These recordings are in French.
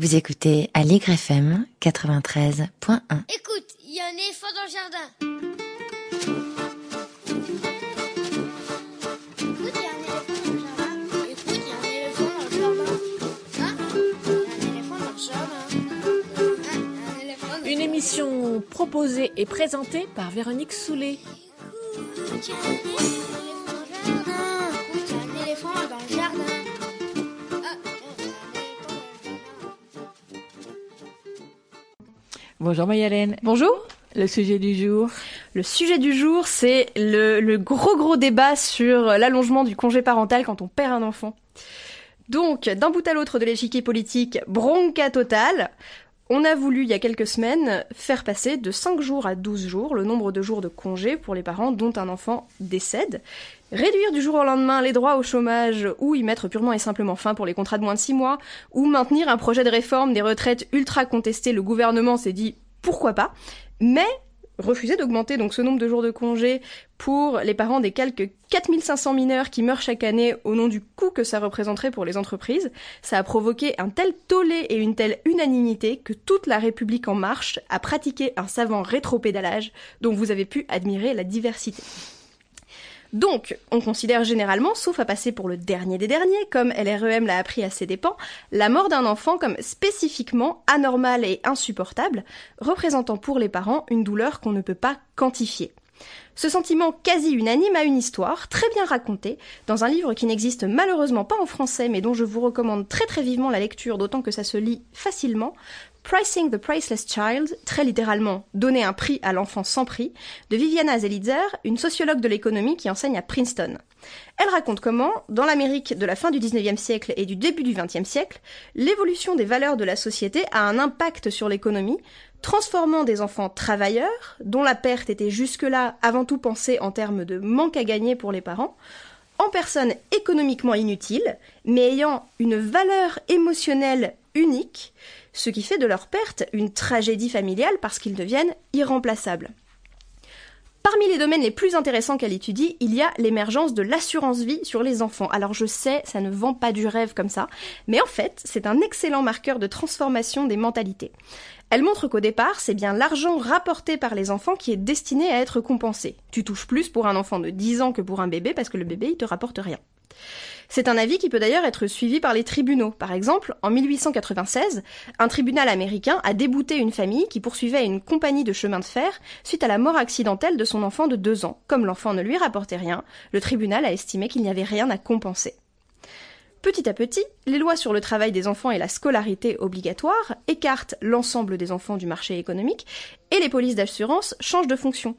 Vous écoutez Allegre FM 93.1. Écoute, il y a un éléphant dans le jardin. Écoute, il y a un éléphant dans le jardin. Écoute, il y a un éléphant dans le jardin. Hein un éléphant dans le jardin. Hein Il y a un éléphant dans le Une émission proposée et présentée par Véronique Soulet. Écoute, Bonjour Mayalène. Bonjour. Le sujet du jour. Le sujet du jour, c'est le, le gros gros débat sur l'allongement du congé parental quand on perd un enfant. Donc, d'un bout à l'autre de l'échiquier politique, bronca totale. On a voulu, il y a quelques semaines, faire passer de 5 jours à 12 jours le nombre de jours de congé pour les parents dont un enfant décède, réduire du jour au lendemain les droits au chômage ou y mettre purement et simplement fin pour les contrats de moins de 6 mois, ou maintenir un projet de réforme des retraites ultra contesté, le gouvernement s'est dit pourquoi pas, mais refuser d'augmenter donc ce nombre de jours de congé pour les parents des quelques 4500 mineurs qui meurent chaque année au nom du coût que ça représenterait pour les entreprises, ça a provoqué un tel tollé et une telle unanimité que toute la République en marche a pratiqué un savant rétropédalage dont vous avez pu admirer la diversité. Donc, on considère généralement, sauf à passer pour le dernier des derniers, comme LREM l'a appris à ses dépens, la mort d'un enfant comme spécifiquement anormale et insupportable, représentant pour les parents une douleur qu'on ne peut pas quantifier. Ce sentiment quasi unanime a une histoire très bien racontée dans un livre qui n'existe malheureusement pas en français mais dont je vous recommande très très vivement la lecture d'autant que ça se lit facilement, Pricing the Priceless Child, très littéralement Donner un prix à l'enfant sans prix, de Viviana Zelitzer, une sociologue de l'économie qui enseigne à Princeton. Elle raconte comment, dans l'Amérique de la fin du 19e siècle et du début du 20e siècle, l'évolution des valeurs de la société a un impact sur l'économie, transformant des enfants travailleurs, dont la perte était jusque-là avant tout pensée en termes de manque à gagner pour les parents, en personnes économiquement inutiles, mais ayant une valeur émotionnelle unique, ce qui fait de leur perte une tragédie familiale parce qu'ils deviennent irremplaçables. Parmi les domaines les plus intéressants qu'elle étudie, il y a l'émergence de l'assurance vie sur les enfants. Alors je sais, ça ne vend pas du rêve comme ça, mais en fait, c'est un excellent marqueur de transformation des mentalités. Elle montre qu'au départ, c'est bien l'argent rapporté par les enfants qui est destiné à être compensé. Tu touches plus pour un enfant de 10 ans que pour un bébé parce que le bébé, il te rapporte rien. C'est un avis qui peut d'ailleurs être suivi par les tribunaux. Par exemple, en 1896, un tribunal américain a débouté une famille qui poursuivait une compagnie de chemin de fer suite à la mort accidentelle de son enfant de deux ans. Comme l'enfant ne lui rapportait rien, le tribunal a estimé qu'il n'y avait rien à compenser. Petit à petit, les lois sur le travail des enfants et la scolarité obligatoire écartent l'ensemble des enfants du marché économique et les polices d'assurance changent de fonction.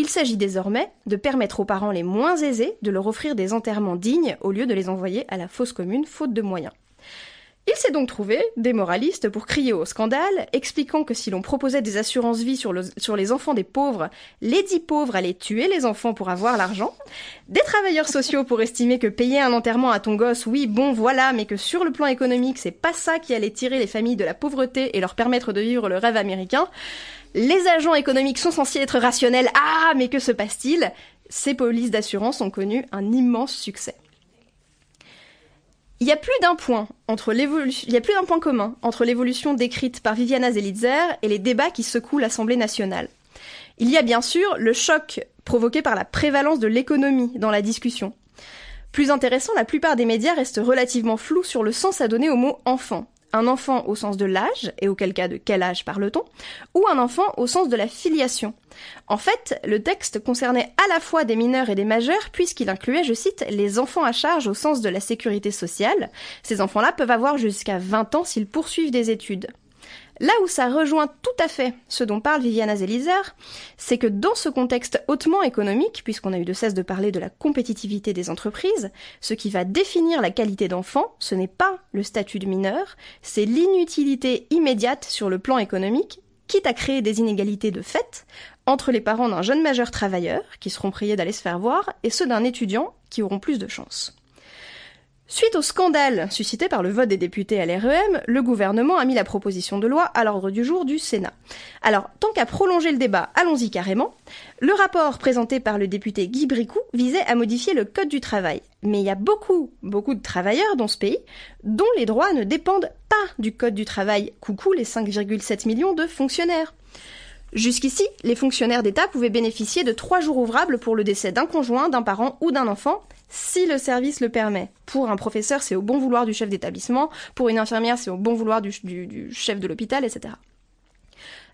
Il s'agit désormais de permettre aux parents les moins aisés de leur offrir des enterrements dignes au lieu de les envoyer à la fosse commune faute de moyens. Il s'est donc trouvé des moralistes pour crier au scandale, expliquant que si l'on proposait des assurances vie sur, le- sur les enfants des pauvres, les dix pauvres allaient tuer les enfants pour avoir l'argent, des travailleurs sociaux pour estimer que payer un enterrement à ton gosse, oui, bon, voilà, mais que sur le plan économique, c'est pas ça qui allait tirer les familles de la pauvreté et leur permettre de vivre le rêve américain, les agents économiques sont censés être rationnels. Ah, mais que se passe-t-il? Ces polices d'assurance ont connu un immense succès. Il y a plus d'un point commun entre l'évolution décrite par Viviana Zelitzer et les débats qui secouent l'Assemblée nationale. Il y a bien sûr le choc provoqué par la prévalence de l'économie dans la discussion. Plus intéressant, la plupart des médias restent relativement flous sur le sens à donner au mot enfant. Un enfant au sens de l'âge, et auquel cas de quel âge parle-t-on, ou un enfant au sens de la filiation. En fait, le texte concernait à la fois des mineurs et des majeurs, puisqu'il incluait, je cite, les enfants à charge au sens de la sécurité sociale. Ces enfants-là peuvent avoir jusqu'à 20 ans s'ils poursuivent des études. Là où ça rejoint tout à fait ce dont parle Viviana Zelizer, c'est que dans ce contexte hautement économique, puisqu'on a eu de cesse de parler de la compétitivité des entreprises, ce qui va définir la qualité d'enfant, ce n'est pas le statut de mineur, c'est l'inutilité immédiate sur le plan économique, quitte à créer des inégalités de fait entre les parents d'un jeune majeur travailleur, qui seront priés d'aller se faire voir, et ceux d'un étudiant, qui auront plus de chance. Suite au scandale suscité par le vote des députés à l'REM, le gouvernement a mis la proposition de loi à l'ordre du jour du Sénat. Alors, tant qu'à prolonger le débat, allons-y carrément. Le rapport présenté par le député Guy Bricou visait à modifier le Code du travail. Mais il y a beaucoup, beaucoup de travailleurs dans ce pays dont les droits ne dépendent pas du Code du travail. Coucou les 5,7 millions de fonctionnaires. Jusqu'ici, les fonctionnaires d'État pouvaient bénéficier de trois jours ouvrables pour le décès d'un conjoint, d'un parent ou d'un enfant, si le service le permet. Pour un professeur, c'est au bon vouloir du chef d'établissement, pour une infirmière, c'est au bon vouloir du, chef de l'hôpital, etc.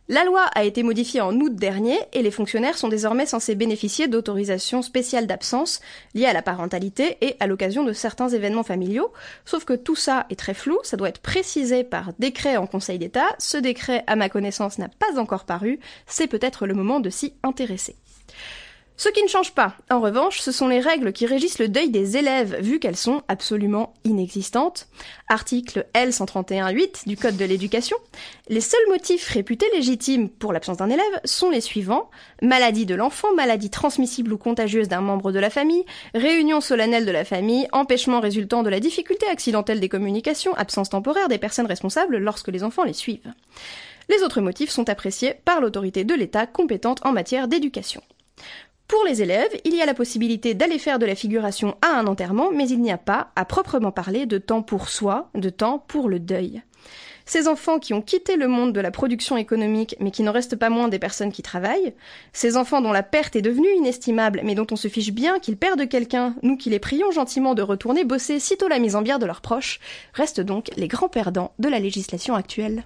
La loi a été modifiée en août dernier et les fonctionnaires sont désormais censés bénéficier d'autorisations spéciales d'absence liées à la parentalité et à l'occasion de certains événements familiaux. Sauf que tout ça est très flou, ça doit être précisé par décret en Conseil d'État. Ce décret, à ma connaissance, n'a pas encore paru. C'est peut-être le moment de s'y intéresser. Ce qui ne change pas, en revanche, ce sont les règles qui régissent le deuil des élèves, vu qu'elles sont absolument inexistantes. Article L131.8 du Code de l'éducation. Les seuls motifs réputés légitimes pour l'absence d'un élève sont les suivants. Maladie de l'enfant, maladie transmissible ou contagieuse d'un membre de la famille, réunion solennelle de la famille, empêchement résultant de la difficulté accidentelle des communications, absence temporaire des personnes responsables lorsque les enfants les suivent. Les autres motifs sont appréciés par l'autorité de l'État compétente en matière d'éducation. Pour les élèves, il y a la possibilité d'aller faire de la figuration à un enterrement, mais il n'y a pas, à proprement parler, de temps pour soi, de temps pour le deuil. Ces enfants qui ont quitté le monde de la production économique, mais qui n'en restent pas moins des personnes qui travaillent, ces enfants dont la perte est devenue inestimable, mais dont on se fiche bien qu'ils perdent quelqu'un, nous qui les prions gentiment de retourner bosser sitôt la mise en bière de leurs proches, restent donc les grands perdants de la législation actuelle.